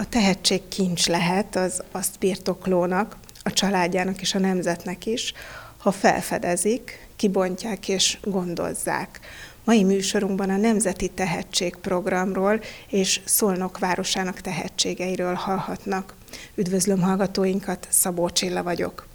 A tehetség kincs lehet az azt birtoklónak, a családjának és a nemzetnek is, ha felfedezik, kibontják és gondozzák. Mai műsorunkban a Nemzeti Tehetségprogramról és Szolnok városának tehetségeiről hallhatnak. Üdvözlöm hallgatóinkat, Szabó Csilla vagyok.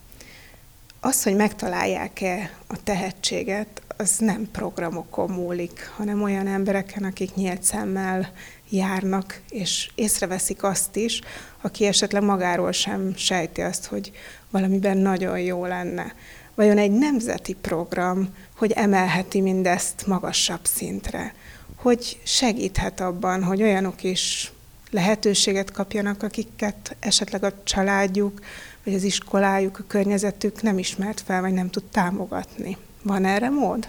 Az, hogy megtalálják-e a tehetséget, az nem programokon múlik, hanem olyan embereken, akik nyílt szemmel járnak, és észreveszik azt is, aki esetleg magáról sem sejti azt, hogy valamiben nagyon jó lenne. Vajon egy nemzeti program, hogy emelheti mindezt magasabb szintre? Hogy segíthet abban, hogy olyanok is lehetőséget kapjanak, akiket esetleg a családjuk, vagy az iskolájuk, a környezetük nem ismert fel, vagy nem tud támogatni. Van erre mód?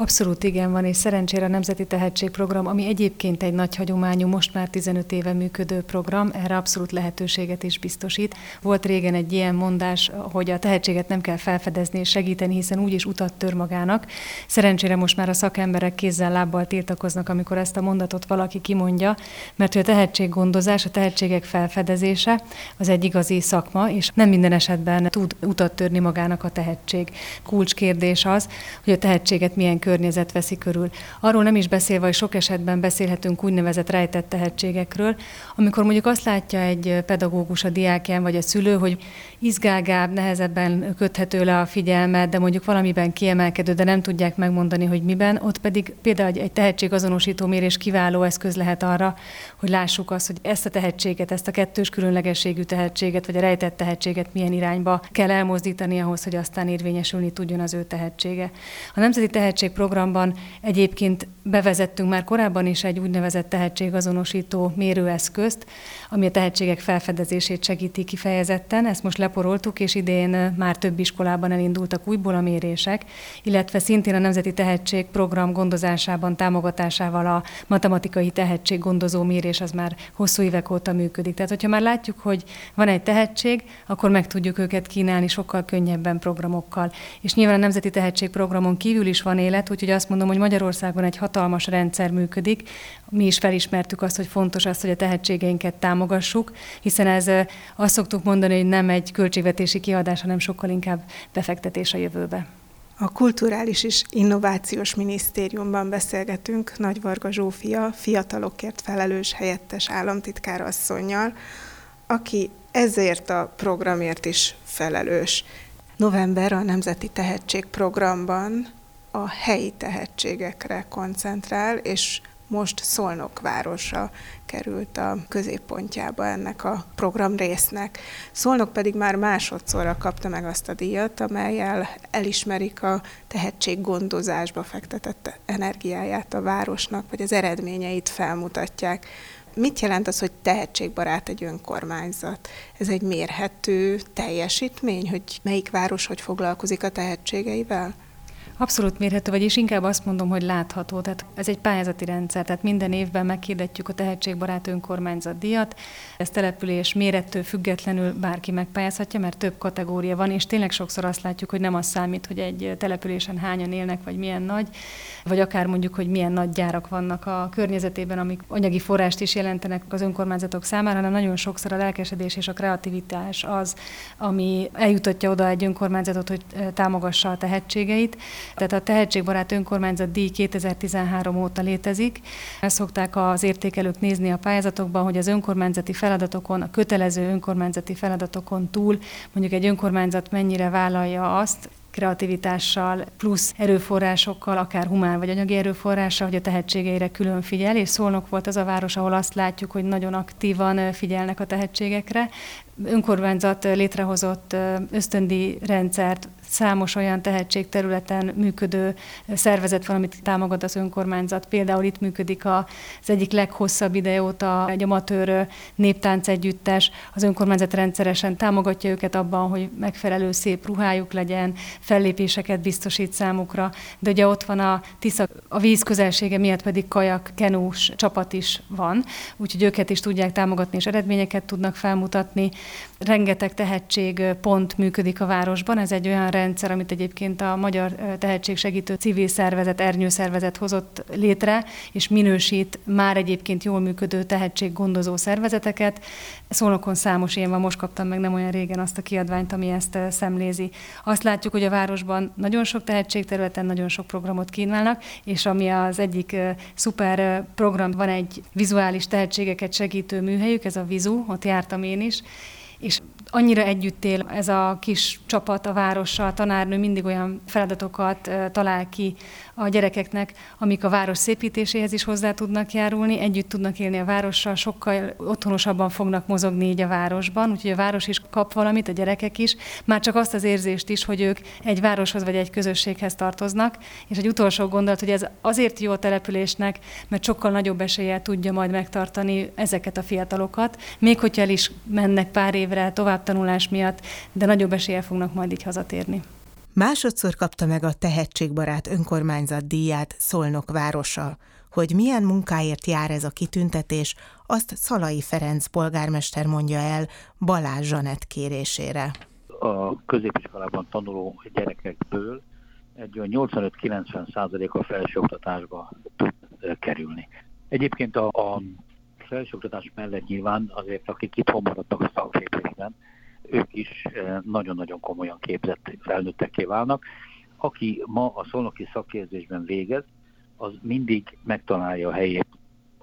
Abszolút igen van, és szerencsére a Nemzeti Tehetségprogram, ami egyébként egy nagy hagyományú, most már 15 éve működő program, erre abszolút lehetőséget is biztosít. Volt régen egy ilyen mondás, hogy a tehetséget nem kell felfedezni és segíteni, hiszen úgyis utat tör magának. Szerencsére most már a szakemberek kézzel lábbal tiltakoznak, amikor ezt a mondatot valaki kimondja, mert hogy a tehetséggondozás, a tehetségek felfedezése az egy igazi szakma, és nem minden esetben tud utat törni magának a tehetség. Kulcskérdés az, hogy a tehetséget milyen környezet veszi körül. Arról nem is beszélve, hogy sok esetben beszélhetünk úgynevezett rejtett tehetségekről, amikor mondjuk azt látja egy pedagógus a diákján vagy a szülő, hogy izgágább, nehezebben köthető le a figyelmet, de mondjuk valamiben kiemelkedő, de nem tudják megmondani, hogy miben, ott pedig például egy tehetségazonosító mérés kiváló eszköz lehet arra, hogy lássuk azt, hogy ezt a tehetséget, ezt a kettős különlegességű tehetséget, vagy a rejtett tehetséget milyen irányba kell elmozdítani ahhoz, hogy aztán érvényesülni tudjon az ő tehetsége. A Nemzeti Tehetség programban. Egyébként bevezettünk már korábban is egy úgynevezett tehetségazonosító mérőeszközt, ami a tehetségek felfedezését segíti kifejezetten. Ezt most leporoltuk, és idén már több iskolában elindultak újból a mérések, illetve szintén a Nemzeti Tehetség program gondozásában, támogatásával a matematikai tehetséggondozó mérés az már hosszú évek óta működik. Tehát, hogyha már látjuk, hogy van egy tehetség, akkor meg tudjuk őket kínálni sokkal könnyebben programokkal. És nyilván a Nemzeti Tehetség programon kívül is van élet, úgyhogy azt mondom, hogy Magyarországon egy hatalmas rendszer működik. Mi is felismertük azt, hogy fontos az, hogy a tehetségeinket támogassuk, hiszen ez azt szoktuk mondani, hogy nem egy költségvetési kiadás, hanem sokkal inkább befektetés a jövőbe. A Kulturális és Innovációs Minisztériumban beszélgetünk Nagy Varga Zsófia, fiatalokért felelős helyettes államtitkár asszonynal, aki ezért a programért is felelős. November a Nemzeti Tehetség Programban a helyi tehetségekre koncentrál, és most Szolnok városa került a középpontjába ennek a program résznek. Szolnok pedig már másodszorra kapta meg azt a díjat, amelyel elismerik a tehetséggondozásba fektetett energiáját a városnak, vagy az eredményeit felmutatják. Mit jelent az, hogy tehetségbarát egy önkormányzat? Ez egy mérhető teljesítmény, hogy melyik város hogy foglalkozik a tehetségeivel? Abszolút mérhető, vagyis inkább azt mondom, hogy látható. Tehát ez egy pályázati rendszer, tehát minden évben meghirdetjük a tehetségbarát önkormányzat díjat. Ez település mérettől függetlenül bárki megpályázhatja, mert több kategória van, és tényleg sokszor azt látjuk, hogy nem az számít, hogy egy településen hányan élnek, vagy milyen nagy, vagy akár mondjuk, hogy milyen nagy gyárak vannak a környezetében, amik anyagi forrást is jelentenek az önkormányzatok számára, hanem nagyon sokszor a lelkesedés és a kreativitás az, ami eljutatja oda egy önkormányzatot, hogy támogassa a tehetségeit. Tehát a Tehetségbarát Önkormányzat díj 2013 óta létezik. Ezt szokták az értékelők nézni a pályázatokban, hogy az önkormányzati feladatokon, a kötelező önkormányzati feladatokon túl mondjuk egy önkormányzat mennyire vállalja azt, kreativitással, plusz erőforrásokkal, akár humán vagy anyagi erőforrással, hogy a tehetségeire külön figyel, és Szolnok volt az a város, ahol azt látjuk, hogy nagyon aktívan figyelnek a tehetségekre. Önkormányzat létrehozott ösztöndi rendszert számos olyan tehetségterületen működő szervezet van, amit támogat az önkormányzat. Például itt működik az egyik leghosszabb ide óta egy amatőr néptánc együttes. Az önkormányzat rendszeresen támogatja őket abban, hogy megfelelő szép ruhájuk legyen, fellépéseket biztosít számukra. De ugye ott van a Tisza, a víz közelsége miatt pedig kajak, kenús csapat is van, úgyhogy őket is tudják támogatni, és eredményeket tudnak felmutatni. Rengeteg tehetségpont működik a városban. Ez egy olyan rendszer, amit egyébként a Magyar Tehetségsegítő Civil Szervezet, Ernyő Szervezet hozott létre, és minősít már egyébként jól működő tehetséggondozó szervezeteket. Szolnokon számos ilyen van, most kaptam meg nem olyan régen azt a kiadványt, ami ezt szemlézi. Azt látjuk, hogy a városban nagyon sok tehetségterületen nagyon sok programot kínálnak, és ami az egyik szuper program, van egy vizuális tehetségeket segítő műhelyük, ez a Vizu, ott jártam én is, és annyira együtt él ez a kis csapat a várossal, a tanárnő mindig olyan feladatokat talál ki a gyerekeknek, amik a város szépítéséhez is hozzá tudnak járulni, együtt tudnak élni a várossal, sokkal otthonosabban fognak mozogni így a városban, úgyhogy a város is kap valamit, a gyerekek is, már csak azt az érzést is, hogy ők egy városhoz vagy egy közösséghez tartoznak, és egy utolsó gondolat, hogy ez azért jó a településnek, mert sokkal nagyobb eséllyel tudja majd megtartani ezeket a fiatalokat, még hogyha el is mennek pár évre tovább tanulás miatt, de nagyobb eséllyel fognak majd így hazatérni. Másodszor kapta meg a Tehetségbarát önkormányzat díját Szolnok városa. Hogy milyen munkáért jár ez a kitüntetés, azt Szalai Ferenc polgármester mondja el Balázs Zsanett kérésére. A középiskolában tanuló gyerekekből egy 85-90 százalék a felsőoktatásba tud kerülni. Egyébként a, a felsőoktatás mellett nyilván azért, akik itt maradtak a szakképzésben, ők is eh, nagyon-nagyon komolyan képzett felnőttekké válnak. Aki ma a szolnoki szakképzésben végez, az mindig megtalálja a helyét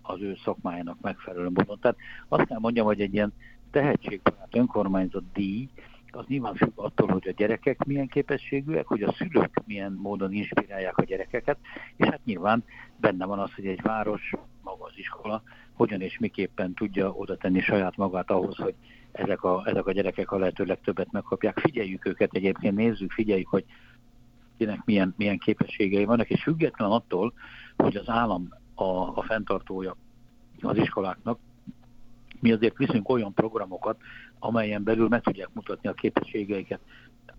az ő szakmájának megfelelő módon. Tehát azt kell mondjam, hogy egy ilyen tehetségbarát önkormányzat díj, az nyilván függ attól, hogy a gyerekek milyen képességűek, hogy a szülők milyen módon inspirálják a gyerekeket, és hát nyilván benne van az, hogy egy város, maga az iskola, hogyan és miképpen tudja oda tenni saját magát ahhoz, hogy ezek a, ezek a gyerekek a lehető legtöbbet megkapják. Figyeljük őket egyébként, nézzük, figyeljük, hogy kinek milyen, milyen képességei vannak, és független attól, hogy az állam a, a fenntartója az iskoláknak, mi azért viszünk olyan programokat, amelyen belül meg tudják mutatni a képességeiket.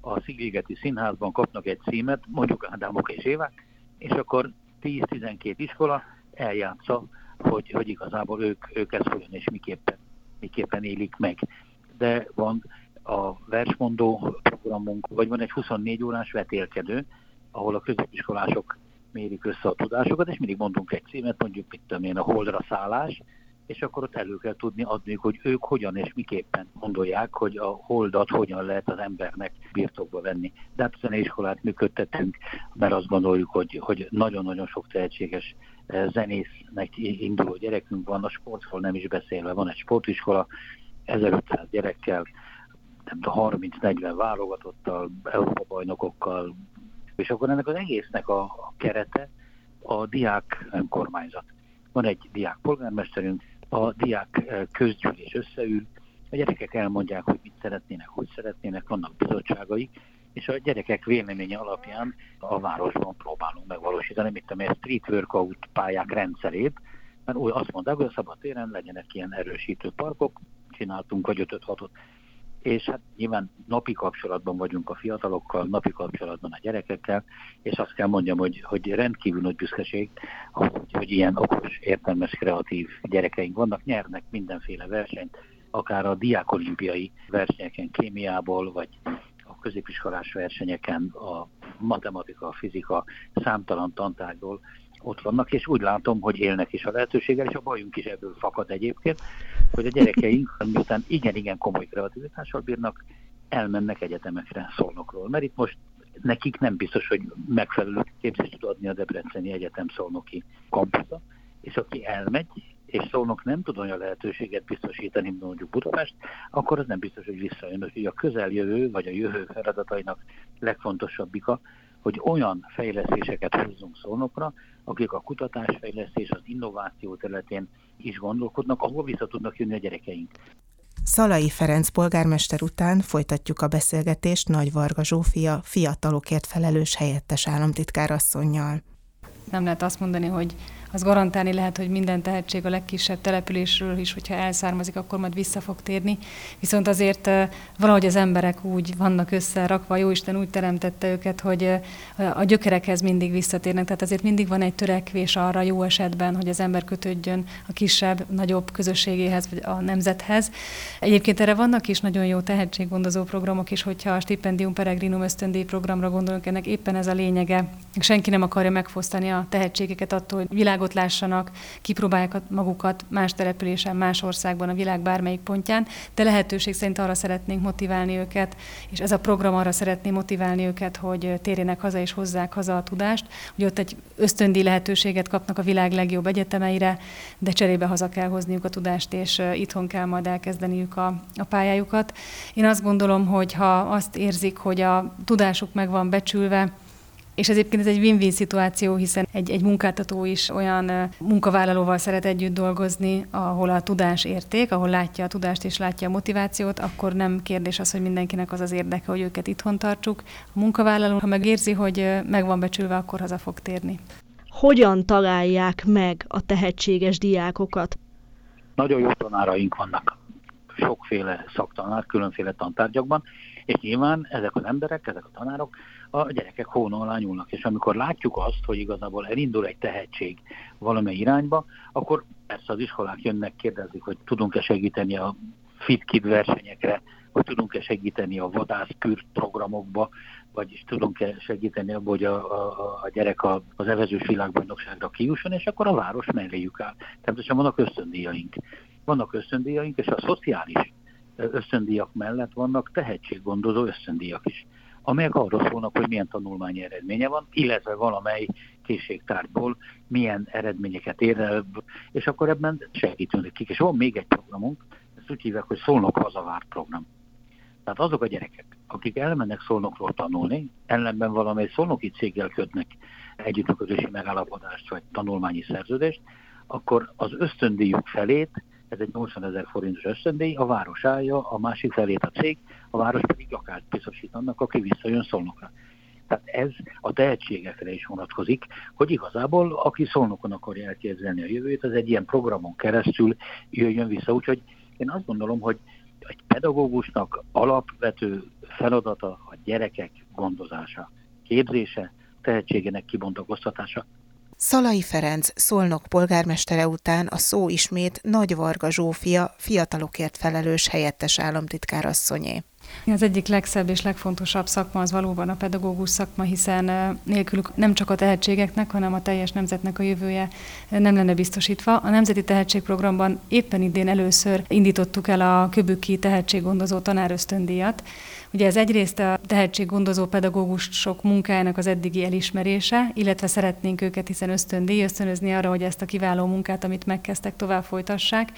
A Szigligeti Színházban kapnak egy címet, mondjuk Ádámok és Évák, és akkor 10-12 iskola eljátsza, hogy, hogy igazából ők, ők ezt hogyan és miképpen, miképpen élik meg de van a versmondó programunk, vagy van egy 24 órás vetélkedő, ahol a középiskolások mérik össze a tudásokat, és mindig mondunk egy címet, mondjuk mit tudom én, a holdra szállás, és akkor ott elő kell tudni adni, hogy ők hogyan és miképpen gondolják, hogy a holdat hogyan lehet az embernek birtokba venni. De hát zeneiskolát működtetünk, mert azt gondoljuk, hogy, hogy nagyon-nagyon sok tehetséges eh, zenésznek induló gyerekünk van, a sportról nem is beszélve, van egy sportiskola, 1500 gyerekkel, nem tudom, 30-40 válogatottal, Európa bajnokokkal, és akkor ennek az egésznek a, kerete a diák önkormányzat. Van egy diák polgármesterünk, a diák eh, közgyűlés összeül, a gyerekek elmondják, hogy mit szeretnének, hogy szeretnének, vannak bizottságaik, és a gyerekek véleménye alapján a városban próbálunk megvalósítani, mint a street workout pályák rendszerét, mert úgy azt mondták, hogy a szabadtéren legyenek ilyen erősítő parkok, csináltunk, vagy 5 6 és hát nyilván napi kapcsolatban vagyunk a fiatalokkal, napi kapcsolatban a gyerekekkel, és azt kell mondjam, hogy, hogy rendkívül nagy büszkeség, hogy, hogy ilyen okos, értelmes, kreatív gyerekeink vannak, nyernek mindenféle versenyt, akár a diákolimpiai versenyeken kémiából, vagy középiskolás versenyeken, a matematika, a fizika, számtalan tantárgyból ott vannak, és úgy látom, hogy élnek is a lehetőséggel, és a bajunk is ebből fakad egyébként, hogy a gyerekeink, miután igen-igen komoly kreativitással bírnak, elmennek egyetemekre szolnokról. Mert itt most nekik nem biztos, hogy megfelelő képzést tud adni a Debreceni Egyetem szolnoki kampusza, és aki elmegy, és szolnok nem tud olyan lehetőséget biztosítani, mint mondjuk Budapest, akkor az nem biztos, hogy visszajön. Úgyhogy a közeljövő, vagy a jövő feladatainak legfontosabbika, hogy olyan fejlesztéseket hozzunk szolnokra, akik a kutatásfejlesztés, az innováció területén is gondolkodnak, ahol vissza tudnak jönni a gyerekeink. Szalai Ferenc polgármester után folytatjuk a beszélgetést Nagy Varga Zsófia fiatalokért felelős helyettes államtitkár asszonynal. Nem lehet azt mondani, hogy az garantálni lehet, hogy minden tehetség a legkisebb településről is, hogyha elszármazik, akkor majd vissza fog térni. Viszont azért valahogy az emberek úgy vannak összerakva, Jóisten úgy teremtette őket, hogy a gyökerekhez mindig visszatérnek. Tehát azért mindig van egy törekvés arra jó esetben, hogy az ember kötődjön a kisebb, nagyobb közösségéhez, vagy a nemzethez. Egyébként erre vannak is nagyon jó tehetséggondozó programok is, hogyha a Stipendium Peregrinum ösztöndíj programra gondolunk, ennek éppen ez a lényege. Senki nem akarja megfosztani a tehetségeket attól, hogy világot lássanak, kipróbálják magukat más településen, más országban, a világ bármelyik pontján, de lehetőség szerint arra szeretnénk motiválni őket, és ez a program arra szeretné motiválni őket, hogy térjenek haza és hozzák haza a tudást, hogy ott egy ösztöndi lehetőséget kapnak a világ legjobb egyetemeire, de cserébe haza kell hozniuk a tudást, és itthon kell majd elkezdeniük a, a pályájukat. Én azt gondolom, hogy ha azt érzik, hogy a tudásuk meg van becsülve, és ez egyébként ez egy win-win szituáció, hiszen egy, egy munkáltató is olyan munkavállalóval szeret együtt dolgozni, ahol a tudás érték, ahol látja a tudást és látja a motivációt, akkor nem kérdés az, hogy mindenkinek az az érdeke, hogy őket itthon tartsuk. A munkavállaló, ha megérzi, hogy meg van becsülve, akkor haza fog térni. Hogyan találják meg a tehetséges diákokat? Nagyon jó tanáraink vannak, sokféle szaktanár, különféle tantárgyakban, és nyilván ezek az emberek, ezek a tanárok a gyerekek hóna alá nyúlnak. És amikor látjuk azt, hogy igazából elindul egy tehetség valamely irányba, akkor persze az iskolák jönnek, kérdezik, hogy tudunk-e segíteni a Fit Kid versenyekre, hogy tudunk-e segíteni a vadászkürt programokba, vagyis tudunk-e segíteni abban, hogy a, a, a gyerek a, az evezős világbajnokságra kijusson, és akkor a város melléjük áll. Természetesen vannak ösztöndíjaink. Vannak ösztöndíjaink, és a szociális ösztöndíjak mellett vannak tehetséggondozó ösztöndíjak is amelyek arról szólnak, hogy milyen tanulmányi eredménye van, illetve valamely készségtárgyból milyen eredményeket ér el, és akkor ebben segítünk nekik. És van még egy programunk, ezt úgy hívják, hogy Szolnok hazavárt program. Tehát azok a gyerekek, akik elmennek Szolnokról tanulni, ellenben valamely szolnoki céggel kötnek együttműködési megállapodást vagy tanulmányi szerződést, akkor az ösztöndíjuk felét ez egy 80 ezer forintos ösztöndíj, a város állja, a másik felét a cég, a város pedig lakást biztosít annak, aki visszajön Szolnokra. Tehát ez a tehetségekre is vonatkozik, hogy igazából aki Szolnokon akarja elképzelni a jövőt, az egy ilyen programon keresztül jöjjön vissza. Úgyhogy én azt gondolom, hogy egy pedagógusnak alapvető feladata a gyerekek gondozása, képzése, tehetségének kibontakoztatása, Szalai Ferenc, Szolnok polgármestere után a szó ismét Nagy Varga Zsófia, fiatalokért felelős helyettes államtitkár asszonyé. Az egyik legszebb és legfontosabb szakma az valóban a pedagógus szakma, hiszen nélkülük nem csak a tehetségeknek, hanem a teljes nemzetnek a jövője nem lenne biztosítva. A Nemzeti Tehetségprogramban éppen idén először indítottuk el a Köbüki tehetséggondozó tanárösztöndíjat, Ugye ez egyrészt a tehetséggondozó pedagógusok munkájának az eddigi elismerése, illetve szeretnénk őket, hiszen ösztöndíj, ösztönözni arra, hogy ezt a kiváló munkát, amit megkezdtek, tovább folytassák.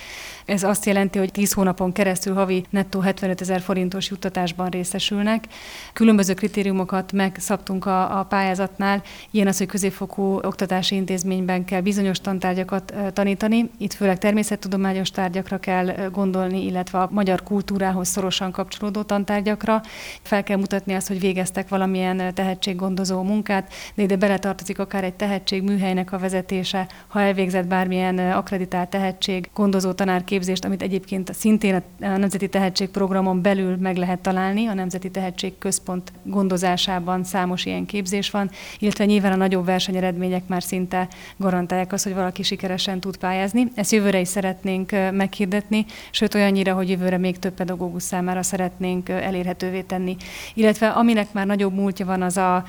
Ez azt jelenti, hogy 10 hónapon keresztül havi nettó 75 ezer forintos juttatásban részesülnek. Különböző kritériumokat megszabtunk a, a pályázatnál, ilyen az, hogy középfokú oktatási intézményben kell bizonyos tantárgyakat tanítani. Itt főleg természettudományos tárgyakra kell gondolni, illetve a magyar kultúrához szorosan kapcsolódó tantárgyakra. Fel kell mutatni azt, hogy végeztek valamilyen tehetséggondozó munkát, de ide beletartozik akár egy tehetségműhelynek a vezetése, ha elvégzett bármilyen akreditált tehetség gondozó tanárképzést, amit egyébként szintén a Nemzeti Tehetségprogramon belül meg lehet találni, a Nemzeti Tehetség Központ gondozásában számos ilyen képzés van, illetve nyilván a nagyobb versenyeredmények már szinte garantálják azt, hogy valaki sikeresen tud pályázni. Ezt jövőre is szeretnénk meghirdetni, sőt olyannyira, hogy jövőre még több pedagógus számára szeretnénk elérhetővé tenni. Illetve aminek már nagyobb múltja van, az a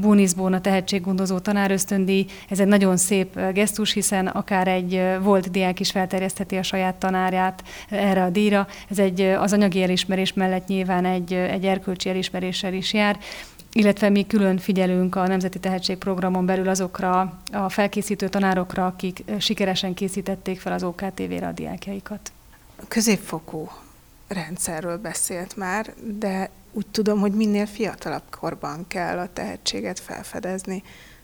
Bóniszbón a tehetséggondozó tanárösztöndíj. Ez egy nagyon szép gesztus, hiszen akár egy volt diák is felterjesztheti a saját tanárját erre a díjra. Ez egy az anyagi elismerés mellett nyilván egy, egy erkölcsi elismeréssel is jár illetve mi külön figyelünk a Nemzeti Tehetségprogramon belül azokra a felkészítő tanárokra, akik sikeresen készítették fel az OKTV-re a diákjaikat. Középfokú rendszerről beszélt már, de úgy tudom, hogy minél fiatalabb korban kell a tehetséget felfedezni.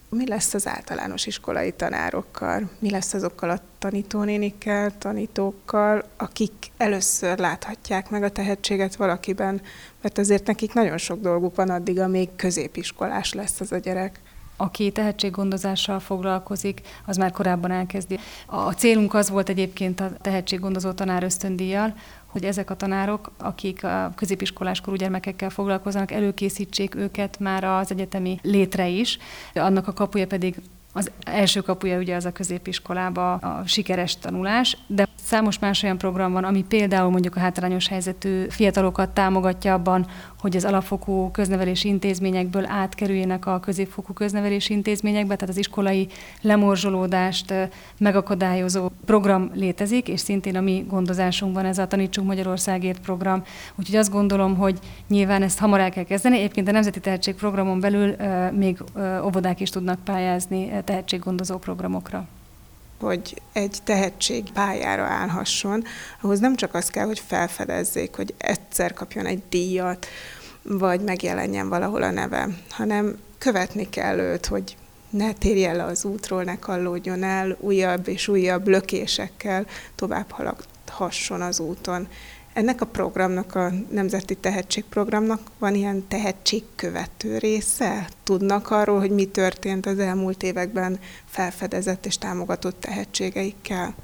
Mi lesz az általános iskolai tanárokkal? Mi lesz azokkal a tanítónénikkel, tanítókkal, akik először láthatják meg a tehetséget valakiben? Mert azért nekik nagyon sok dolguk van addig, amíg középiskolás lesz az a gyerek. aki tehetséggondozással foglalkozik, az már korábban elkezdi. A célunk az volt egyébként a tehetséggondozó tanár ösztöndíjjal, hogy ezek a tanárok, akik a középiskolás korú gyermekekkel foglalkoznak, előkészítsék őket már az egyetemi létre is. Annak a kapuja pedig az első kapuja ugye az a középiskolába a sikeres tanulás, de számos más olyan program van, ami például mondjuk a hátrányos helyzetű fiatalokat támogatja abban, hogy az alapfokú köznevelési intézményekből átkerüljenek a középfokú köznevelési intézményekbe, tehát az iskolai lemorzsolódást megakadályozó program létezik, és szintén a mi gondozásunkban ez a Tanítsunk Magyarországért program. Úgyhogy azt gondolom, hogy nyilván ezt hamar el kell kezdeni. Egyébként a Nemzeti Tehetségprogramon belül még óvodák is tudnak pályázni tehetséggondozó programokra hogy egy tehetség pályára állhasson, ahhoz nem csak az kell, hogy felfedezzék, hogy egyszer kapjon egy díjat, vagy megjelenjen valahol a neve, hanem követni kell őt, hogy ne térjen le az útról, ne kallódjon el, újabb és újabb lökésekkel tovább haladhasson az úton. Ennek a programnak, a Nemzeti Tehetségprogramnak van ilyen tehetségkövető része? Tudnak arról, hogy mi történt az elmúlt években felfedezett és támogatott tehetségeikkel?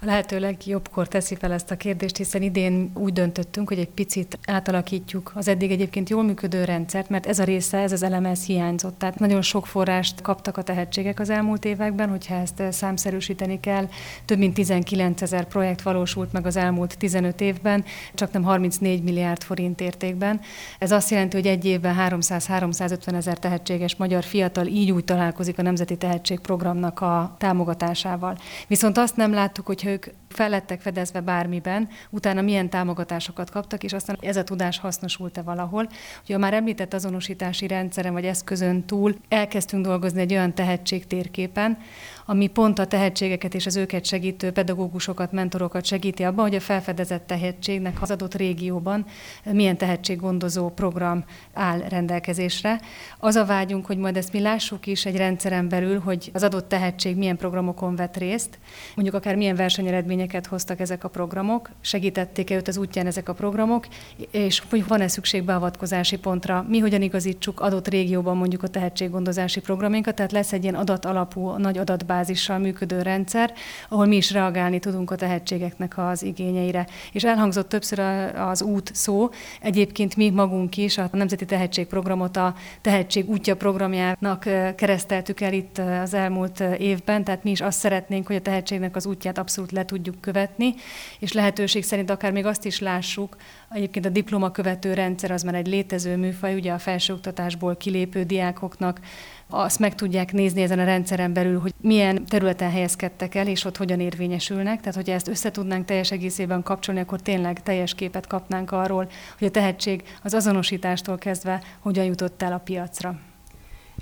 A lehető legjobbkor teszi fel ezt a kérdést, hiszen idén úgy döntöttünk, hogy egy picit átalakítjuk az eddig egyébként jól működő rendszert, mert ez a része, ez az eleme, ez hiányzott. Tehát nagyon sok forrást kaptak a tehetségek az elmúlt években, hogyha ezt számszerűsíteni kell. Több mint 19 ezer projekt valósult meg az elmúlt 15 évben, csak nem 34 milliárd forint értékben. Ez azt jelenti, hogy egy évben 300-350 ezer tehetséges magyar fiatal így úgy találkozik a Nemzeti Tehetségprogramnak a támogatásával. Viszont azt nem láttuk, hogy ők felettek fedezve bármiben, utána milyen támogatásokat kaptak, és aztán ez a tudás hasznosult-e valahol. Ugye a már említett azonosítási rendszeren vagy eszközön túl elkezdtünk dolgozni egy olyan tehetségtérképen, ami pont a tehetségeket és az őket segítő pedagógusokat, mentorokat segíti abban, hogy a felfedezett tehetségnek az adott régióban milyen tehetséggondozó program áll rendelkezésre. Az a vágyunk, hogy majd ezt mi lássuk is egy rendszeren belül, hogy az adott tehetség milyen programokon vett részt, mondjuk akár milyen versenyeredményeket hoztak ezek a programok, segítették-e őt az útján ezek a programok, és hogy van-e szükség beavatkozási pontra, mi hogyan igazítsuk adott régióban mondjuk a tehetséggondozási programjainkat, tehát lesz egy ilyen adat alapú, nagy adatbázis, adatbázissal működő rendszer, ahol mi is reagálni tudunk a tehetségeknek az igényeire. És elhangzott többször az út szó, egyébként mi magunk is a Nemzeti Tehetségprogramot a Tehetség útja programjának kereszteltük el itt az elmúlt évben, tehát mi is azt szeretnénk, hogy a tehetségnek az útját abszolút le tudjuk követni, és lehetőség szerint akár még azt is lássuk, Egyébként a diploma követő rendszer az már egy létező műfaj, ugye a felsőoktatásból kilépő diákoknak azt meg tudják nézni ezen a rendszeren belül, hogy milyen területen helyezkedtek el, és ott hogyan érvényesülnek. Tehát, hogyha ezt össze tudnánk teljes egészében kapcsolni, akkor tényleg teljes képet kapnánk arról, hogy a tehetség az azonosítástól kezdve hogyan jutott el a piacra.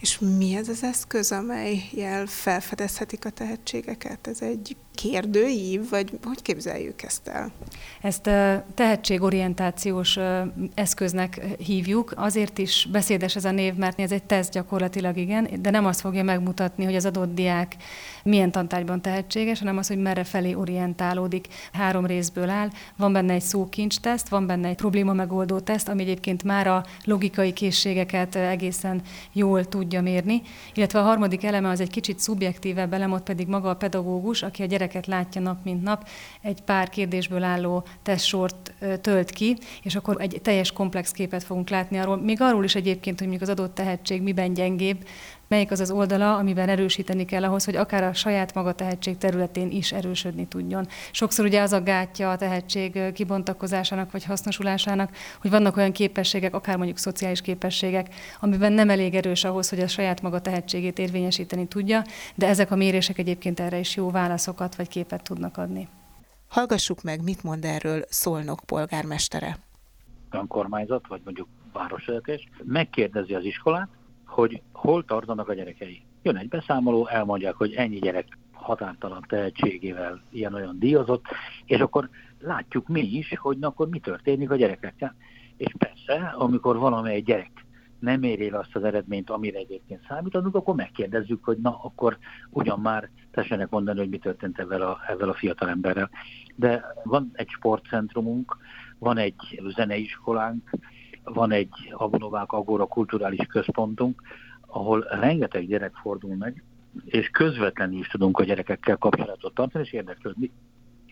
És mi ez az eszköz, amelyel felfedezhetik a tehetségeket? Ez egy kérdőív, vagy hogy képzeljük ezt el? Ezt tehetségorientációs eszköznek hívjuk. Azért is beszédes ez a név, mert ez egy teszt gyakorlatilag igen, de nem azt fogja megmutatni, hogy az adott diák milyen tantárgyban tehetséges, hanem az, hogy merre felé orientálódik. Három részből áll. Van benne egy szókincs teszt, van benne egy probléma megoldó teszt, ami egyébként már a logikai készségeket egészen jól tudja mérni, illetve a harmadik eleme az egy kicsit szubjektívebb elem, ott pedig maga a pedagógus, aki a gyerek gyereket látja nap mint nap, egy pár kérdésből álló testsort tölt ki, és akkor egy teljes komplex képet fogunk látni arról, még arról is egyébként, hogy mondjuk az adott tehetség miben gyengébb, melyik az az oldala, amiben erősíteni kell ahhoz, hogy akár a saját maga tehetség területén is erősödni tudjon. Sokszor ugye az a gátja a tehetség kibontakozásának vagy hasznosulásának, hogy vannak olyan képességek, akár mondjuk szociális képességek, amiben nem elég erős ahhoz, hogy a saját maga tehetségét érvényesíteni tudja, de ezek a mérések egyébként erre is jó válaszokat vagy képet tudnak adni. Hallgassuk meg, mit mond erről Szolnok polgármestere. Önkormányzat, vagy mondjuk városvezetés megkérdezi az iskolát, hogy hol tartanak a gyerekei. Jön egy beszámoló, elmondják, hogy ennyi gyerek határtalan tehetségével ilyen-olyan díjazott, és akkor látjuk mi is, hogy na, akkor mi történik a gyerekekkel. És persze, amikor valamely gyerek nem éri el azt az eredményt, amire egyébként számítanunk, akkor megkérdezzük, hogy na, akkor ugyan már tessenek mondani, hogy mi történt ezzel a, ezzel a fiatal emberrel. De van egy sportcentrumunk, van egy zeneiskolánk, van egy Agonovák Agora kulturális központunk, ahol rengeteg gyerek fordul meg, és közvetlenül is tudunk a gyerekekkel kapcsolatot tartani, és érdeklődni,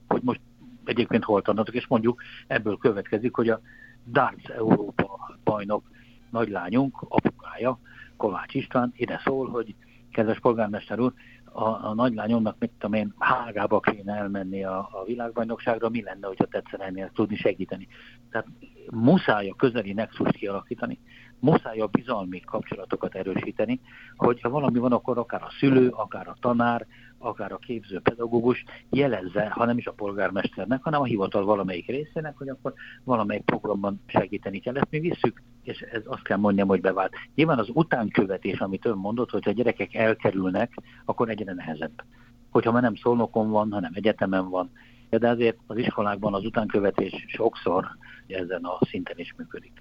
hogy most egyébként hol tanulnak, és mondjuk ebből következik, hogy a Darts Európa bajnok nagylányunk, apukája, Kovács István ide szól, hogy kedves polgármester úr, a, a nagylányomnak, mit tudom én, Hágába kéne elmenni a, a világbajnokságra, mi lenne, hogyha tetszene ennél tudni segíteni. Tehát muszáj a közeli nexust kialakítani, muszáj a bizalmi kapcsolatokat erősíteni, hogyha valami van, akkor akár a szülő, akár a tanár, akár a képző pedagógus jelezze, ha nem is a polgármesternek, hanem a hivatal valamelyik részének, hogy akkor valamelyik programban segíteni kell. Ezt mi visszük, és ez azt kell mondjam, hogy bevált. Nyilván az utánkövetés, amit ön mondott, hogy a gyerekek elkerülnek, akkor egyre nehezebb. Hogyha már nem szolnokon van, hanem egyetemen van, de azért az iskolákban az utánkövetés sokszor ezen a szinten is működik.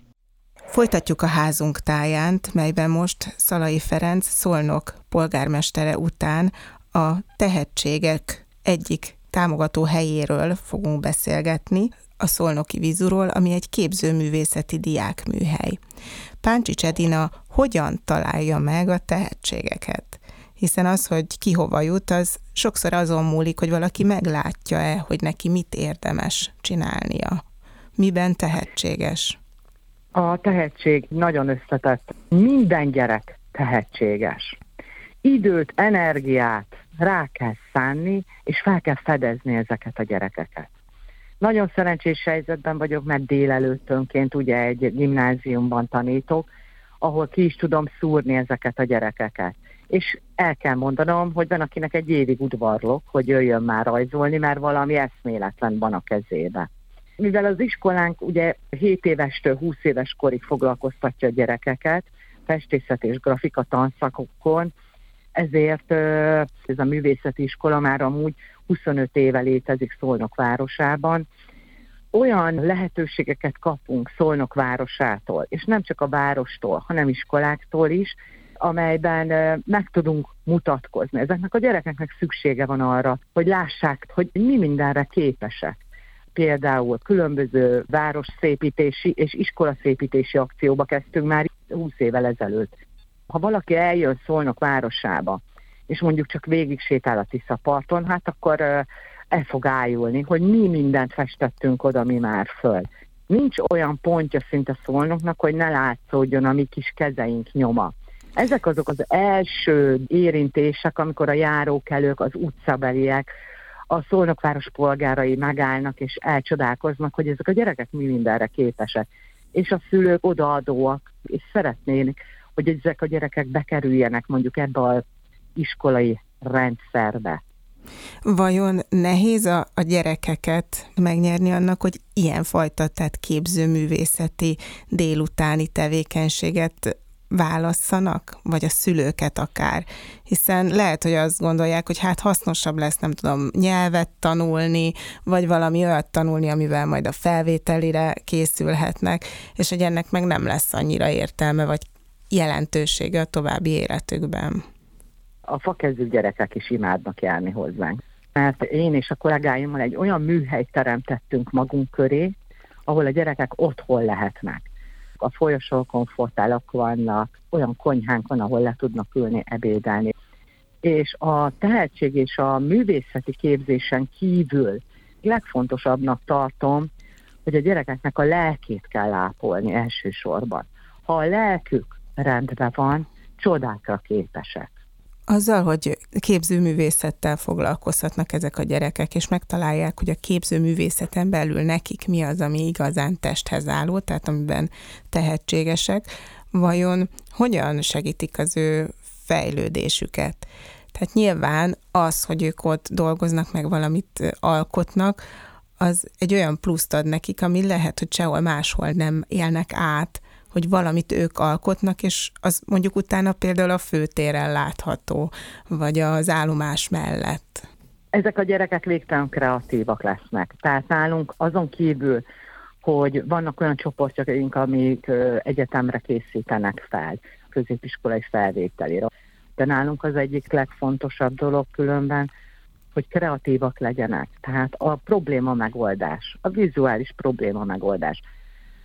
Folytatjuk a házunk tájánt, melyben most Szalai Ferenc Szolnok polgármestere után a tehetségek egyik támogató helyéről fogunk beszélgetni, a Szolnoki Vizuról, ami egy képzőművészeti diákműhely. Páncsics Edina hogyan találja meg a tehetségeket? Hiszen az, hogy ki hova jut, az sokszor azon múlik, hogy valaki meglátja-e, hogy neki mit érdemes csinálnia. Miben tehetséges? A tehetség nagyon összetett. Minden gyerek tehetséges. Időt, energiát rá kell szánni, és fel kell fedezni ezeket a gyerekeket. Nagyon szerencsés helyzetben vagyok, mert délelőttönként ugye egy gimnáziumban tanítok, ahol ki is tudom szúrni ezeket a gyerekeket. És el kell mondanom, hogy van, akinek egy évig udvarlok, hogy jöjjön már rajzolni, mert valami eszméletlen van a kezébe mivel az iskolánk ugye 7 évestől 20 éves korig foglalkoztatja a gyerekeket, festészet és grafika tanszakokon, ezért ez a művészeti iskola már amúgy 25 éve létezik Szolnok városában. Olyan lehetőségeket kapunk Szolnok városától, és nem csak a várostól, hanem iskoláktól is, amelyben meg tudunk mutatkozni. Ezeknek a gyerekeknek szüksége van arra, hogy lássák, hogy mi mindenre képesek például különböző városszépítési és iskolaszépítési akcióba kezdtünk már 20 évvel ezelőtt. Ha valaki eljön Szolnok városába, és mondjuk csak végig sétál a Tiszaparton, hát akkor el fog ájulni, hogy mi mindent festettünk oda mi már föl. Nincs olyan pontja szinte Szolnoknak, hogy ne látszódjon a mi kis kezeink nyoma. Ezek azok az első érintések, amikor a járókelők, az utcabeliek, a Szolnokváros polgárai megállnak és elcsodálkoznak, hogy ezek a gyerekek mi mindenre képesek. És a szülők odaadóak, és szeretnének, hogy ezek a gyerekek bekerüljenek mondjuk ebbe az iskolai rendszerbe. Vajon nehéz a, a gyerekeket megnyerni annak, hogy ilyenfajta, tehát képzőművészeti délutáni tevékenységet válasszanak, vagy a szülőket akár, hiszen lehet, hogy azt gondolják, hogy hát hasznosabb lesz, nem tudom, nyelvet tanulni, vagy valami olyat tanulni, amivel majd a felvételire készülhetnek, és hogy ennek meg nem lesz annyira értelme, vagy jelentősége a további életükben. A fakezdő gyerekek is imádnak járni hozzánk. Mert én és a kollégáimmal egy olyan műhelyt teremtettünk magunk köré, ahol a gyerekek otthon lehetnek a folyosókon fotálok vannak, olyan konyhánk van, ahol le tudnak ülni, ebédelni. És a tehetség és a művészeti képzésen kívül legfontosabbnak tartom, hogy a gyerekeknek a lelkét kell ápolni elsősorban. Ha a lelkük rendben van, csodákra képesek azzal, hogy képzőművészettel foglalkozhatnak ezek a gyerekek, és megtalálják, hogy a képzőművészeten belül nekik mi az, ami igazán testhez álló, tehát amiben tehetségesek, vajon hogyan segítik az ő fejlődésüket? Tehát nyilván az, hogy ők ott dolgoznak, meg valamit alkotnak, az egy olyan pluszt ad nekik, ami lehet, hogy sehol máshol nem élnek át, hogy valamit ők alkotnak, és az mondjuk utána például a főtéren látható, vagy az állomás mellett. Ezek a gyerekek végtelen kreatívak lesznek. Tehát nálunk azon kívül, hogy vannak olyan csoportjaink, amik egyetemre készítenek fel, középiskolai felvételére. De nálunk az egyik legfontosabb dolog különben, hogy kreatívak legyenek. Tehát a probléma megoldás, a vizuális probléma megoldás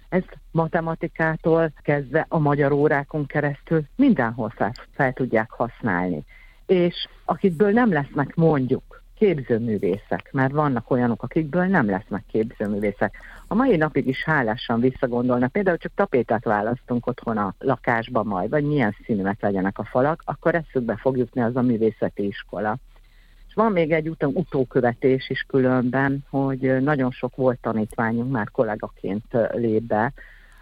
Ez matematikától kezdve a magyar órákon keresztül mindenhol fel, fel tudják használni. És akikből nem lesznek mondjuk képzőművészek, mert vannak olyanok, akikből nem lesznek képzőművészek. A mai napig is hálásan visszagondolnak, például csak tapétát választunk otthon a lakásban majd, vagy milyen színűek legyenek a falak, akkor eszükbe fog jutni az a művészeti iskola. Van még egy utam, utókövetés is különben, hogy nagyon sok volt tanítványunk már kollégaként lép be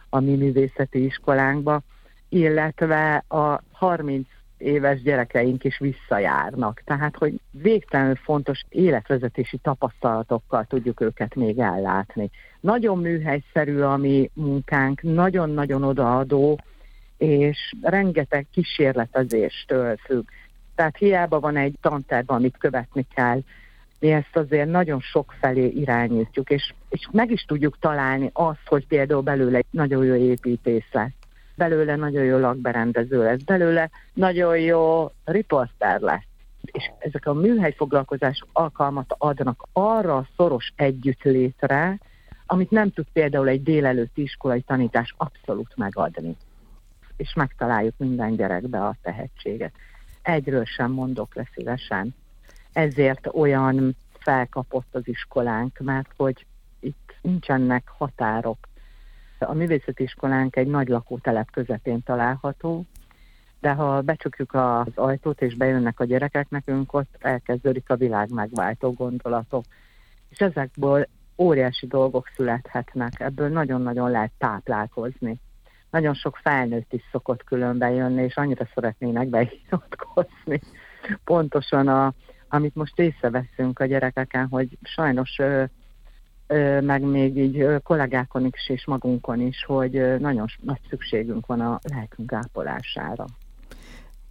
a mi művészeti iskolánkba, illetve a 30 éves gyerekeink is visszajárnak. Tehát, hogy végtelenül fontos életvezetési tapasztalatokkal tudjuk őket még ellátni. Nagyon műhelyszerű a mi munkánk, nagyon-nagyon odaadó, és rengeteg kísérletezéstől függ. Tehát hiába van egy tanterv, amit követni kell, mi ezt azért nagyon sok felé irányítjuk, és, és meg is tudjuk találni azt, hogy például belőle egy nagyon jó építész lesz belőle nagyon jó lakberendező lesz, belőle nagyon jó riporter lesz. És ezek a műhely foglalkozások alkalmat adnak arra a szoros együttlétre, amit nem tud például egy délelőtti iskolai tanítás abszolút megadni. És megtaláljuk minden gyerekbe a tehetséget. Egyről sem mondok le szívesen. Ezért olyan felkapott az iskolánk, mert hogy itt nincsenek határok a művészeti iskolánk egy nagy lakótelep közepén található, de ha becsukjuk az ajtót és bejönnek a gyerekek, nekünk ott elkezdődik a világ megváltó gondolatok. És ezekből óriási dolgok születhetnek, ebből nagyon-nagyon lehet táplálkozni. Nagyon sok felnőtt is szokott különben jönni, és annyira szeretnének beiratkozni. Pontosan a, amit most észreveszünk a gyerekeken, hogy sajnos meg még így kollégákon is és magunkon is, hogy nagyon nagy szükségünk van a lelkünk ápolására.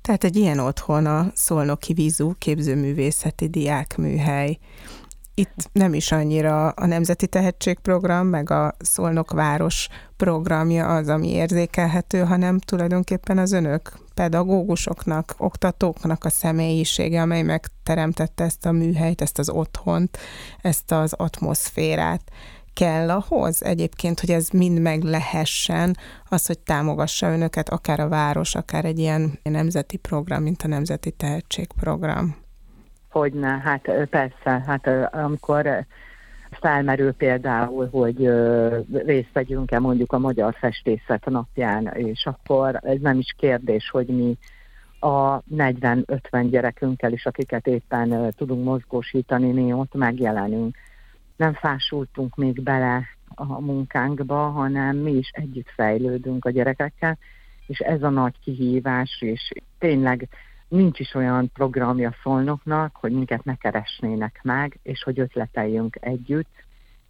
Tehát egy ilyen otthon a Szolnoki Vízú képzőművészeti diákműhely. Itt nem is annyira a Nemzeti Tehetségprogram, meg a Szolnok Város programja az, ami érzékelhető, hanem tulajdonképpen az önök pedagógusoknak, oktatóknak a személyisége, amely megteremtette ezt a műhelyt, ezt az otthont, ezt az atmoszférát kell ahhoz egyébként, hogy ez mind meg lehessen, az, hogy támogassa önöket, akár a város, akár egy ilyen nemzeti program, mint a Nemzeti Tehetségprogram? Hogyne, hát persze, hát amikor felmerül például, hogy részt vegyünk-e mondjuk a Magyar Festészet napján, és akkor ez nem is kérdés, hogy mi a 40-50 gyerekünkkel is, akiket éppen tudunk mozgósítani, mi ott megjelenünk. Nem fásultunk még bele a munkánkba, hanem mi is együtt fejlődünk a gyerekekkel, és ez a nagy kihívás, és tényleg nincs is olyan programja szolnoknak, hogy minket ne keresnének meg, és hogy ötleteljünk együtt,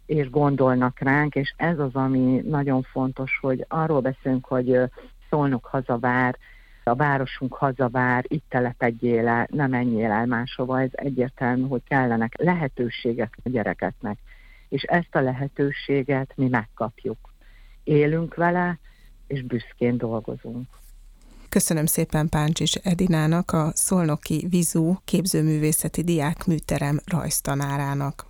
és gondolnak ránk, és ez az, ami nagyon fontos, hogy arról beszélünk, hogy szolnok hazavár, a városunk hazavár, itt telepedjél le, nem menjél el máshova, ez egyértelmű, hogy kellenek lehetőségek a gyerekeknek. És ezt a lehetőséget mi megkapjuk. Élünk vele, és büszkén dolgozunk. Köszönöm szépen Páncsis Edinának, a Szolnoki Vizú képzőművészeti diák műterem rajztanárának.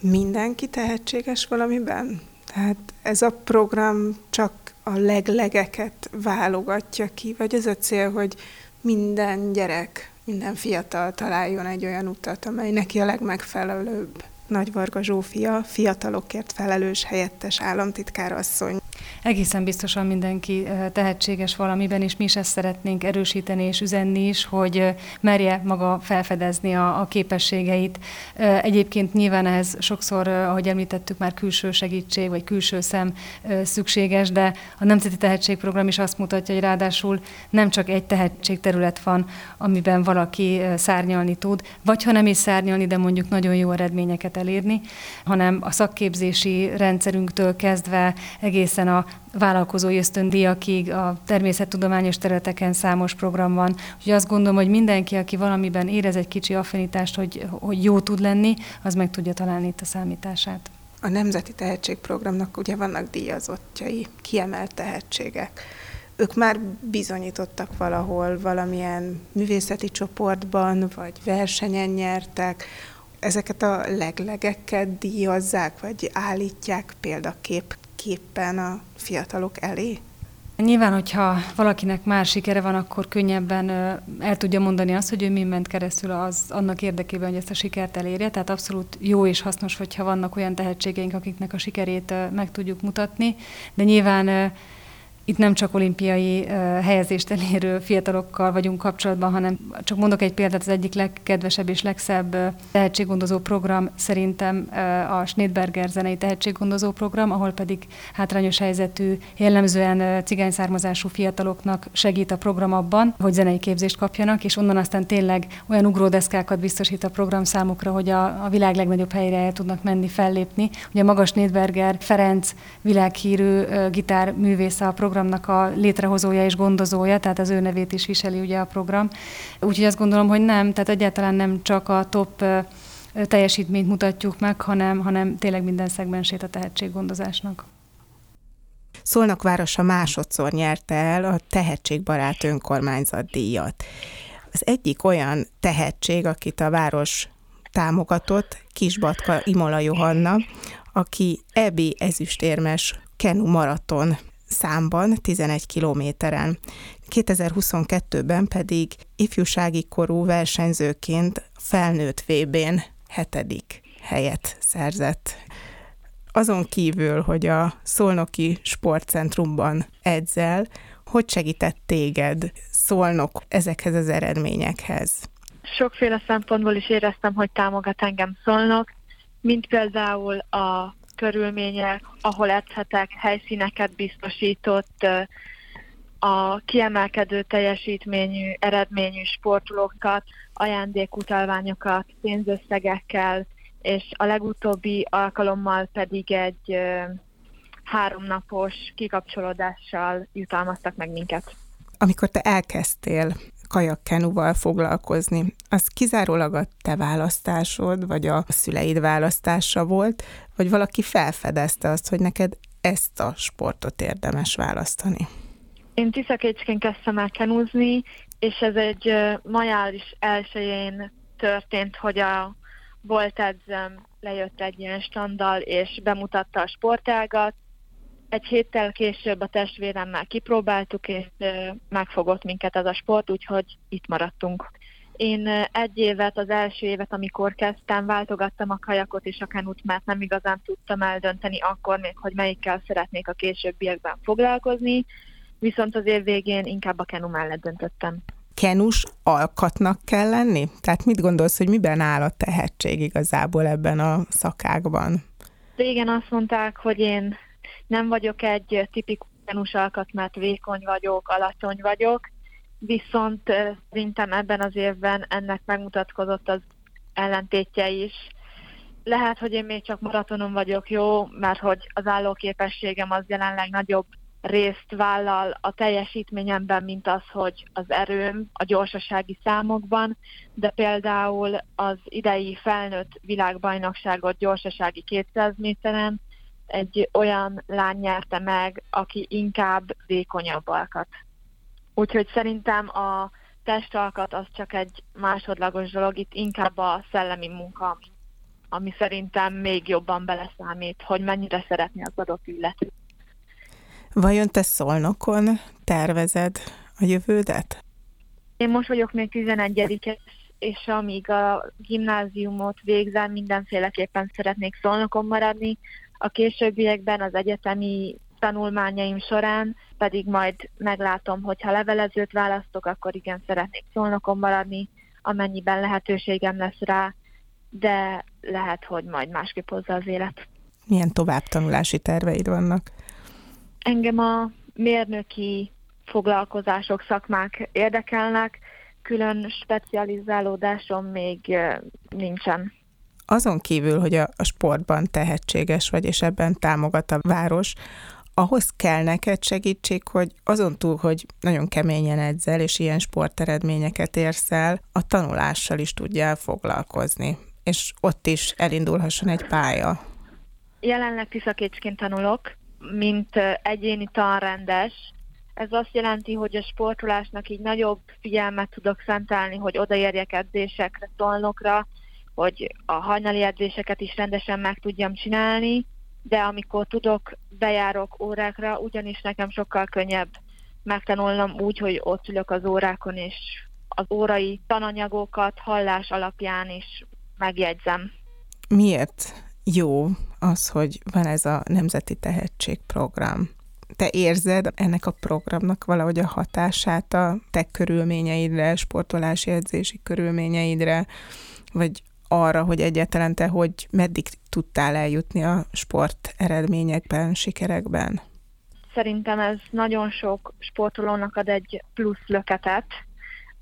Mindenki tehetséges valamiben? Tehát ez a program csak a leglegeket válogatja ki, vagy ez a cél, hogy minden gyerek, minden fiatal találjon egy olyan utat, amely neki a legmegfelelőbb. Nagy Varga Zsófia, fiatalokért felelős helyettes államtitkárasszony. Egészen biztosan mindenki tehetséges valamiben, és mi is ezt szeretnénk erősíteni és üzenni is, hogy merje maga felfedezni a, a képességeit. Egyébként nyilván ez sokszor, ahogy említettük, már külső segítség vagy külső szem szükséges, de a Nemzeti Tehetségprogram is azt mutatja, hogy ráadásul nem csak egy tehetségterület van, amiben valaki szárnyalni tud, vagy ha nem is szárnyalni, de mondjuk nagyon jó eredményeket elérni, hanem a szakképzési rendszerünktől kezdve egészen a vállalkozói ösztöndíjakig, a természettudományos területeken számos program van. Úgyhogy azt gondolom, hogy mindenki, aki valamiben érez egy kicsi affinitást, hogy, hogy jó tud lenni, az meg tudja találni itt a számítását. A Nemzeti Tehetségprogramnak ugye vannak díjazottjai, kiemelt tehetségek. Ők már bizonyítottak valahol valamilyen művészeti csoportban, vagy versenyen nyertek, ezeket a leglegeket díjazzák, vagy állítják példakép képpen a fiatalok elé? Nyilván, hogyha valakinek már sikere van, akkor könnyebben el tudja mondani azt, hogy ő mi ment keresztül az annak érdekében, hogy ezt a sikert elérje. Tehát abszolút jó és hasznos, hogyha vannak olyan tehetségeink, akiknek a sikerét meg tudjuk mutatni. De nyilván itt nem csak olimpiai helyezést elérő fiatalokkal vagyunk kapcsolatban, hanem csak mondok egy példát, az egyik legkedvesebb és legszebb tehetséggondozó program szerintem a Schneidberger zenei tehetséggondozó program, ahol pedig hátrányos helyzetű, jellemzően cigány származású fiataloknak segít a program abban, hogy zenei képzést kapjanak, és onnan aztán tényleg olyan ugródeszkákat biztosít a program számukra, hogy a, világ legnagyobb helyre el tudnak menni, fellépni. Ugye magas Schneidberger Ferenc világhírű gitárművész a program programnak a létrehozója és gondozója, tehát az ő nevét is viseli ugye a program. Úgyhogy azt gondolom, hogy nem, tehát egyáltalán nem csak a top teljesítményt mutatjuk meg, hanem, hanem tényleg minden szegmensét a tehetséggondozásnak. Szolnok városa másodszor nyerte el a Tehetségbarát önkormányzat díjat. Az egyik olyan tehetség, akit a város támogatott, Kisbatka Imola Johanna, aki EBI ezüstérmes Kenu maraton számban, 11 kilométeren. 2022-ben pedig ifjúsági korú versenyzőként felnőtt VB-n hetedik helyet szerzett. Azon kívül, hogy a Szolnoki Sportcentrumban edzel, hogy segített téged Szolnok ezekhez az eredményekhez? Sokféle szempontból is éreztem, hogy támogat engem Szolnok, mint például a körülmények, ahol edzhetek, helyszíneket biztosított, a kiemelkedő teljesítményű, eredményű sportolókat, ajándékutalványokat, pénzösszegekkel, és a legutóbbi alkalommal pedig egy háromnapos kikapcsolódással jutalmaztak meg minket. Amikor te elkezdtél kajakkenuval foglalkozni. Az kizárólag a te választásod, vagy a szüleid választása volt, vagy valaki felfedezte azt, hogy neked ezt a sportot érdemes választani? Én Tiszakécsként kezdtem el kenúzni, és ez egy majális elsőjén történt, hogy a volt edzem lejött egy ilyen standal, és bemutatta a sportágat, egy héttel később a testvéremmel kipróbáltuk, és megfogott minket ez a sport, úgyhogy itt maradtunk. Én egy évet, az első évet, amikor kezdtem, váltogattam a kajakot és a kenut, mert nem igazán tudtam eldönteni akkor még, hogy melyikkel szeretnék a későbbiekben foglalkozni, viszont az év végén inkább a kenu mellett döntöttem. Kenus alkatnak kell lenni? Tehát mit gondolsz, hogy miben áll a tehetség igazából ebben a szakákban? Régen azt mondták, hogy én nem vagyok egy tipikus alkat, mert vékony vagyok, alacsony vagyok, viszont szerintem ebben az évben ennek megmutatkozott az ellentétje is. Lehet, hogy én még csak maratonon vagyok jó, mert hogy az állóképességem az jelenleg nagyobb részt vállal a teljesítményemben, mint az, hogy az erőm a gyorsasági számokban, de például az idei felnőtt világbajnokságot gyorsasági 200 méteren egy olyan lány nyerte meg, aki inkább vékonyabb alkat. Úgyhogy szerintem a testalkat az csak egy másodlagos dolog, itt inkább a szellemi munka, ami szerintem még jobban beleszámít, hogy mennyire szeretni az adott illetőt. Vajon te szolnokon tervezed a jövődet? Én most vagyok még 11 és amíg a gimnáziumot végzem, mindenféleképpen szeretnék szolnokon maradni, a későbbiekben az egyetemi tanulmányaim során pedig majd meglátom, hogy ha levelezőt választok, akkor igen, szeretnék szolnokon maradni, amennyiben lehetőségem lesz rá, de lehet, hogy majd másképp hozza az élet. Milyen továbbtanulási terveid vannak? Engem a mérnöki foglalkozások, szakmák érdekelnek, külön specializálódásom még nincsen azon kívül, hogy a, a sportban tehetséges vagy, és ebben támogat a város, ahhoz kell neked segítség, hogy azon túl, hogy nagyon keményen edzel, és ilyen sporteredményeket érsz el, a tanulással is tudjál foglalkozni, és ott is elindulhasson egy pálya. Jelenleg tiszakécsként tanulok, mint egyéni tanrendes. Ez azt jelenti, hogy a sportolásnak így nagyobb figyelmet tudok szentelni, hogy odaérjek edzésekre, tolnokra, hogy a hajnali edzéseket is rendesen meg tudjam csinálni, de amikor tudok, bejárok órákra, ugyanis nekem sokkal könnyebb megtanulnom úgy, hogy ott ülök az órákon, és az órai tananyagokat hallás alapján is megjegyzem. Miért jó az, hogy van ez a Nemzeti Tehetségprogram? Te érzed ennek a programnak valahogy a hatását a te körülményeidre, sportolási edzési körülményeidre, vagy arra, hogy egyáltalán te hogy meddig tudtál eljutni a sport eredményekben, sikerekben? Szerintem ez nagyon sok sportolónak ad egy plusz löketet,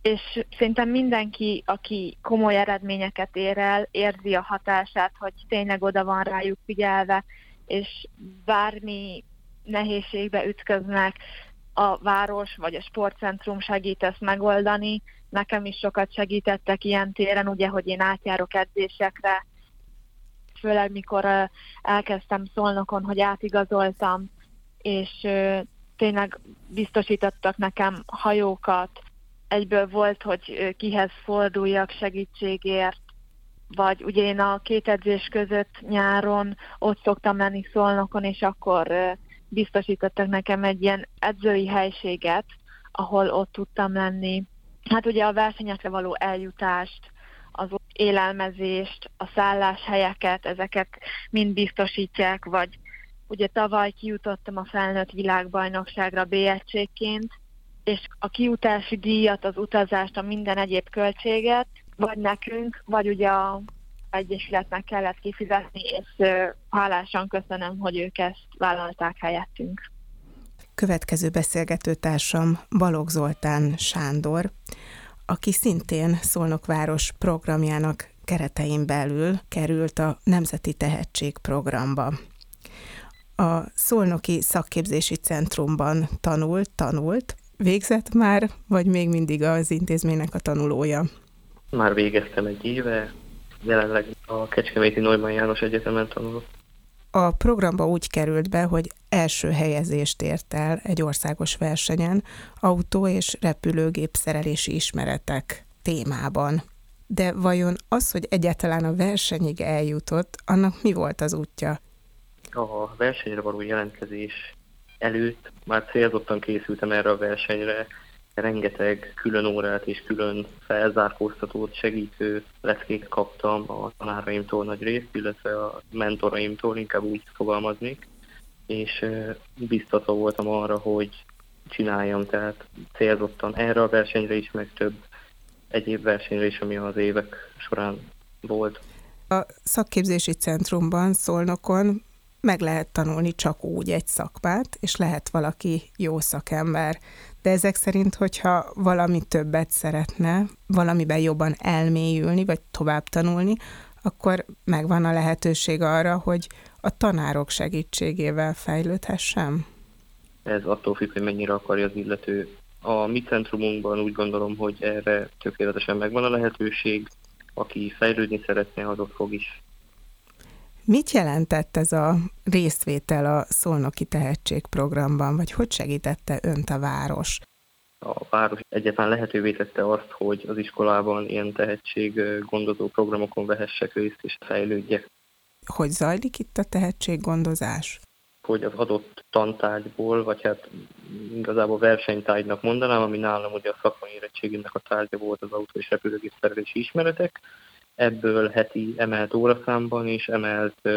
és szerintem mindenki, aki komoly eredményeket ér el, érzi a hatását, hogy tényleg oda van rájuk figyelve, és bármi nehézségbe ütköznek, a város vagy a sportcentrum segít ezt megoldani. Nekem is sokat segítettek ilyen téren, ugye, hogy én átjárok edzésekre, főleg mikor elkezdtem szolnokon, hogy átigazoltam, és tényleg biztosítottak nekem hajókat, egyből volt, hogy kihez forduljak segítségért, vagy ugye én a két edzés között nyáron ott szoktam lenni Szolnokon, és akkor biztosítottak nekem egy ilyen edzői helységet, ahol ott tudtam lenni. Hát ugye a versenyekre való eljutást, az élelmezést, a szálláshelyeket, ezeket mind biztosítják, vagy ugye tavaly kijutottam a felnőtt világbajnokságra B és a kiutási díjat, az utazást, a minden egyéb költséget, vagy nekünk, vagy ugye a Egyesületnek kellett kifizetni, és hálásan köszönöm, hogy ők ezt vállalták helyettünk. Következő beszélgetőtársam Balogh Zoltán Sándor, aki szintén Szolnokváros programjának keretein belül került a Nemzeti Tehetség programba. A Szolnoki Szakképzési Centrumban tanult, tanult, végzett már, vagy még mindig az intézménynek a tanulója? Már végeztem egy éve, jelenleg a Kecskeméti Neumann János Egyetemen tanulok. A programba úgy került be, hogy első helyezést ért el egy országos versenyen autó- és repülőgép szerelési ismeretek témában. De vajon az, hogy egyáltalán a versenyig eljutott, annak mi volt az útja? A versenyre való jelentkezés előtt már célzottan készültem erre a versenyre, rengeteg külön órát és külön felzárkóztatót, segítő leckéket kaptam a tanáraimtól nagy részt, illetve a mentoraimtól, inkább úgy fogalmaznék, és biztatva voltam arra, hogy csináljam, tehát célzottan erre a versenyre is, meg több egyéb versenyre is, ami az évek során volt. A szakképzési centrumban, Szolnokon meg lehet tanulni csak úgy egy szakmát, és lehet valaki jó szakember. De ezek szerint, hogyha valami többet szeretne, valamiben jobban elmélyülni, vagy tovább tanulni, akkor megvan a lehetőség arra, hogy a tanárok segítségével fejlődhessem? Ez attól függ, hogy mennyire akarja az illető. A mi centrumunkban úgy gondolom, hogy erre tökéletesen megvan a lehetőség. Aki fejlődni szeretne, azok fog is Mit jelentett ez a részvétel a Szolnoki Tehetségprogramban, vagy hogy segítette önt a város? A város egyetlen lehetővé tette azt, hogy az iskolában ilyen tehetséggondozó programokon vehessek részt és fejlődjek. Hogy zajlik itt a tehetséggondozás? Hogy az adott tantárgyból, vagy hát igazából versenytárgynak mondanám, ami nálam ugye a szakmai érettségének a tárgya volt az autó és repülőgép szerelési ismeretek, ebből heti emelt óraszámban és emelt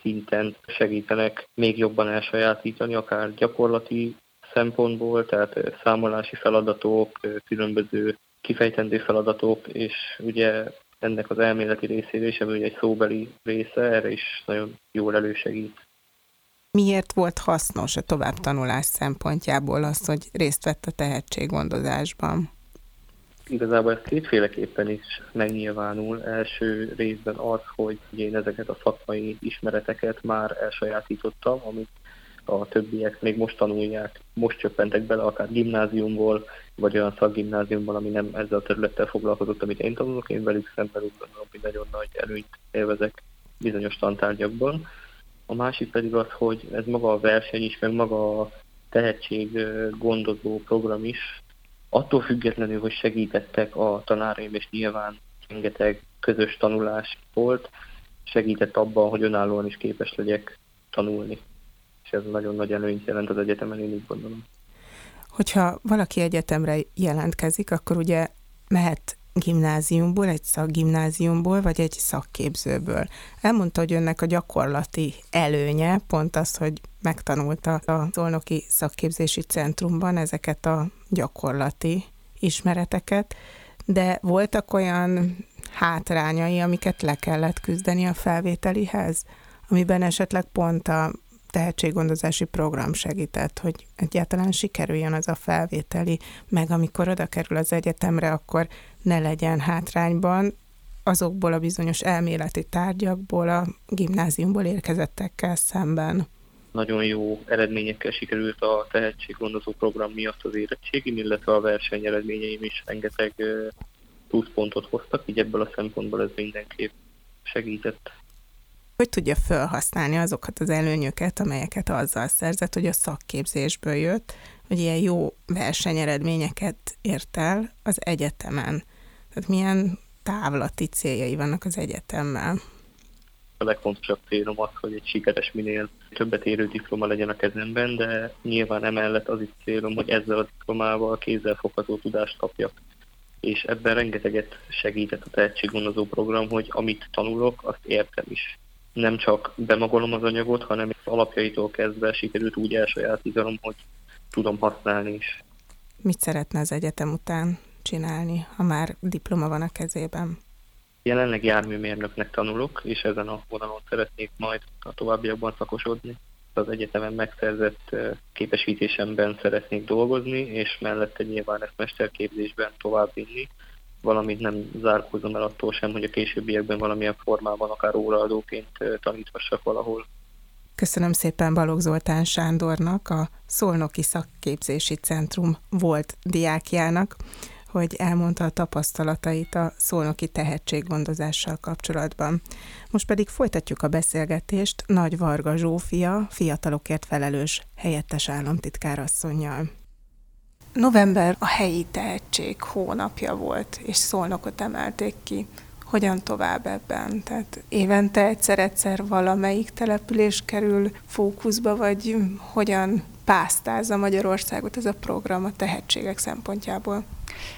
szinten segítenek még jobban elsajátítani, akár gyakorlati szempontból, tehát számolási feladatok, különböző kifejtendő feladatok, és ugye ennek az elméleti részére is, ami egy szóbeli része, erre is nagyon jól elősegít. Miért volt hasznos a továbbtanulás szempontjából az, hogy részt vett a tehetséggondozásban? Igazából ez kétféleképpen is megnyilvánul. Első részben az, hogy én ezeket a szakmai ismereteket már elsajátítottam, amit a többiek még most tanulják, most csöppentek bele, akár gimnáziumból, vagy olyan szakgimnáziumból, ami nem ezzel a területtel foglalkozott, amit én tanulok, én velük szemben úgy gondolom, hogy nagyon nagy előnyt élvezek bizonyos tantárgyakban. A másik pedig az, hogy ez maga a verseny is, meg maga a tehetség gondozó program is attól függetlenül, hogy segítettek a tanáraim, és nyilván rengeteg közös tanulás volt, segített abban, hogy önállóan is képes legyek tanulni. És ez nagyon nagy előnyt jelent az egyetemen, én így gondolom. Hogyha valaki egyetemre jelentkezik, akkor ugye mehet gimnáziumból, egy szakgimnáziumból, vagy egy szakképzőből. Elmondta, hogy önnek a gyakorlati előnye pont az, hogy megtanulta a Zolnoki Szakképzési Centrumban ezeket a gyakorlati ismereteket, de voltak olyan hátrányai, amiket le kellett küzdeni a felvételihez, amiben esetleg pont a tehetséggondozási program segített, hogy egyáltalán sikerüljön az a felvételi, meg amikor oda kerül az egyetemre, akkor ne legyen hátrányban azokból a bizonyos elméleti tárgyakból, a gimnáziumból érkezettekkel szemben. Nagyon jó eredményekkel sikerült a tehetséggondozó program miatt az érettségim, illetve a verseny eredményeim is rengeteg pluszpontot hoztak, így ebből a szempontból ez mindenképp segített hogy tudja felhasználni azokat az előnyöket, amelyeket azzal szerzett, hogy a szakképzésből jött, hogy ilyen jó versenyeredményeket ért el az egyetemen. Tehát milyen távlati céljai vannak az egyetemmel? A legfontosabb célom az, hogy egy sikeres, minél többet érő diploma legyen a kezemben, de nyilván emellett az is célom, hogy ezzel a diplomával kézzelfogható tudást kapjak. És ebben rengeteget segített a tehetséggondozó program, hogy amit tanulok, azt értem is nem csak bemagolom az anyagot, hanem az alapjaitól kezdve sikerült úgy elsajátítanom, hogy tudom használni is. Mit szeretne az egyetem után csinálni, ha már diploma van a kezében? Jelenleg járműmérnöknek tanulok, és ezen a vonalon szeretnék majd a továbbiakban szakosodni. Az egyetemen megszerzett képesítésemben szeretnék dolgozni, és mellette nyilván ezt mesterképzésben tovább vinni, valamit nem zárkózom el attól sem, hogy a későbbiekben valamilyen formában, akár óraadóként taníthassak valahol. Köszönöm szépen Balogh Zoltán Sándornak, a Szolnoki Szakképzési Centrum volt diákjának, hogy elmondta a tapasztalatait a szolnoki tehetséggondozással kapcsolatban. Most pedig folytatjuk a beszélgetést Nagy Varga Zsófia, fiatalokért felelős helyettes államtitkárasszonynal. November a helyi tehetség hónapja volt, és szolnokot emelték ki. Hogyan tovább ebben? Tehát évente egyszer-egyszer valamelyik település kerül fókuszba, vagy hogyan pásztázza Magyarországot ez a program a tehetségek szempontjából?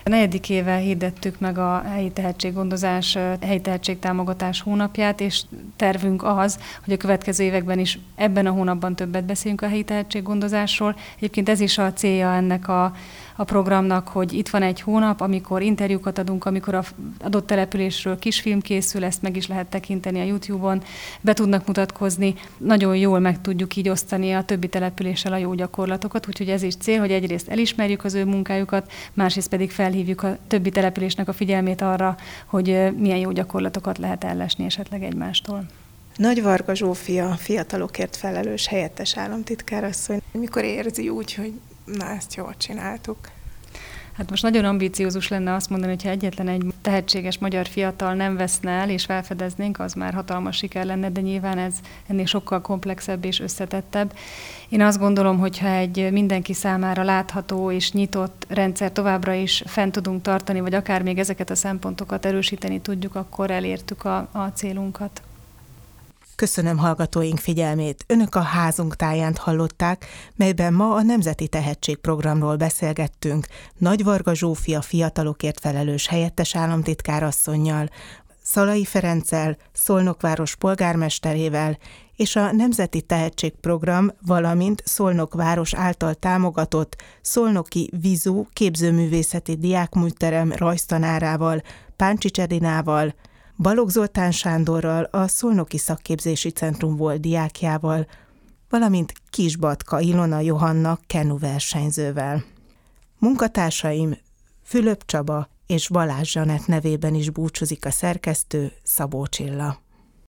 A negyedik éve hirdettük meg a helyi tehetséggondozás, helyi tehetségtámogatás hónapját, és tervünk az, hogy a következő években is ebben a hónapban többet beszéljünk a helyi tehetséggondozásról. Egyébként ez is a célja ennek a a programnak, hogy itt van egy hónap, amikor interjúkat adunk, amikor a adott településről kisfilm készül, ezt meg is lehet tekinteni a YouTube-on, be tudnak mutatkozni, nagyon jól meg tudjuk így osztani a többi településsel a jó gyakorlatokat, úgyhogy ez is cél, hogy egyrészt elismerjük az ő munkájukat, másrészt pedig felhívjuk a többi településnek a figyelmét arra, hogy milyen jó gyakorlatokat lehet ellesni esetleg egymástól. Nagy Varga Zsófia, fiatalokért felelős helyettes államtitkárasszony, mikor érzi úgy, hogy na ezt jól csináltuk. Hát most nagyon ambíciózus lenne azt mondani, hogy ha egyetlen egy tehetséges magyar fiatal nem veszne el, és felfedeznénk, az már hatalmas siker lenne, de nyilván ez ennél sokkal komplexebb és összetettebb. Én azt gondolom, hogy ha egy mindenki számára látható és nyitott rendszer továbbra is fent tudunk tartani, vagy akár még ezeket a szempontokat erősíteni tudjuk, akkor elértük a, a célunkat. Köszönöm hallgatóink figyelmét. Önök a házunk táján hallották, melyben ma a Nemzeti Tehetségprogramról beszélgettünk Nagy Varga Zsófia fiatalokért felelős helyettes államtitkárasszonynal, Szalai Ferenccel, Szolnokváros polgármesterével és a Nemzeti Tehetségprogram, valamint Szolnokváros által támogatott Szolnoki Vizu képzőművészeti diákműterem rajztanárával, Páncsi Edinával, Balogh Zoltán Sándorral, a Szolnoki Szakképzési Centrum volt diákjával, valamint Kisbatka Ilona Johanna kenu versenyzővel. Munkatársaim Fülöp Csaba és Balázs Zsanett nevében is búcsúzik a szerkesztő Szabó Csilla.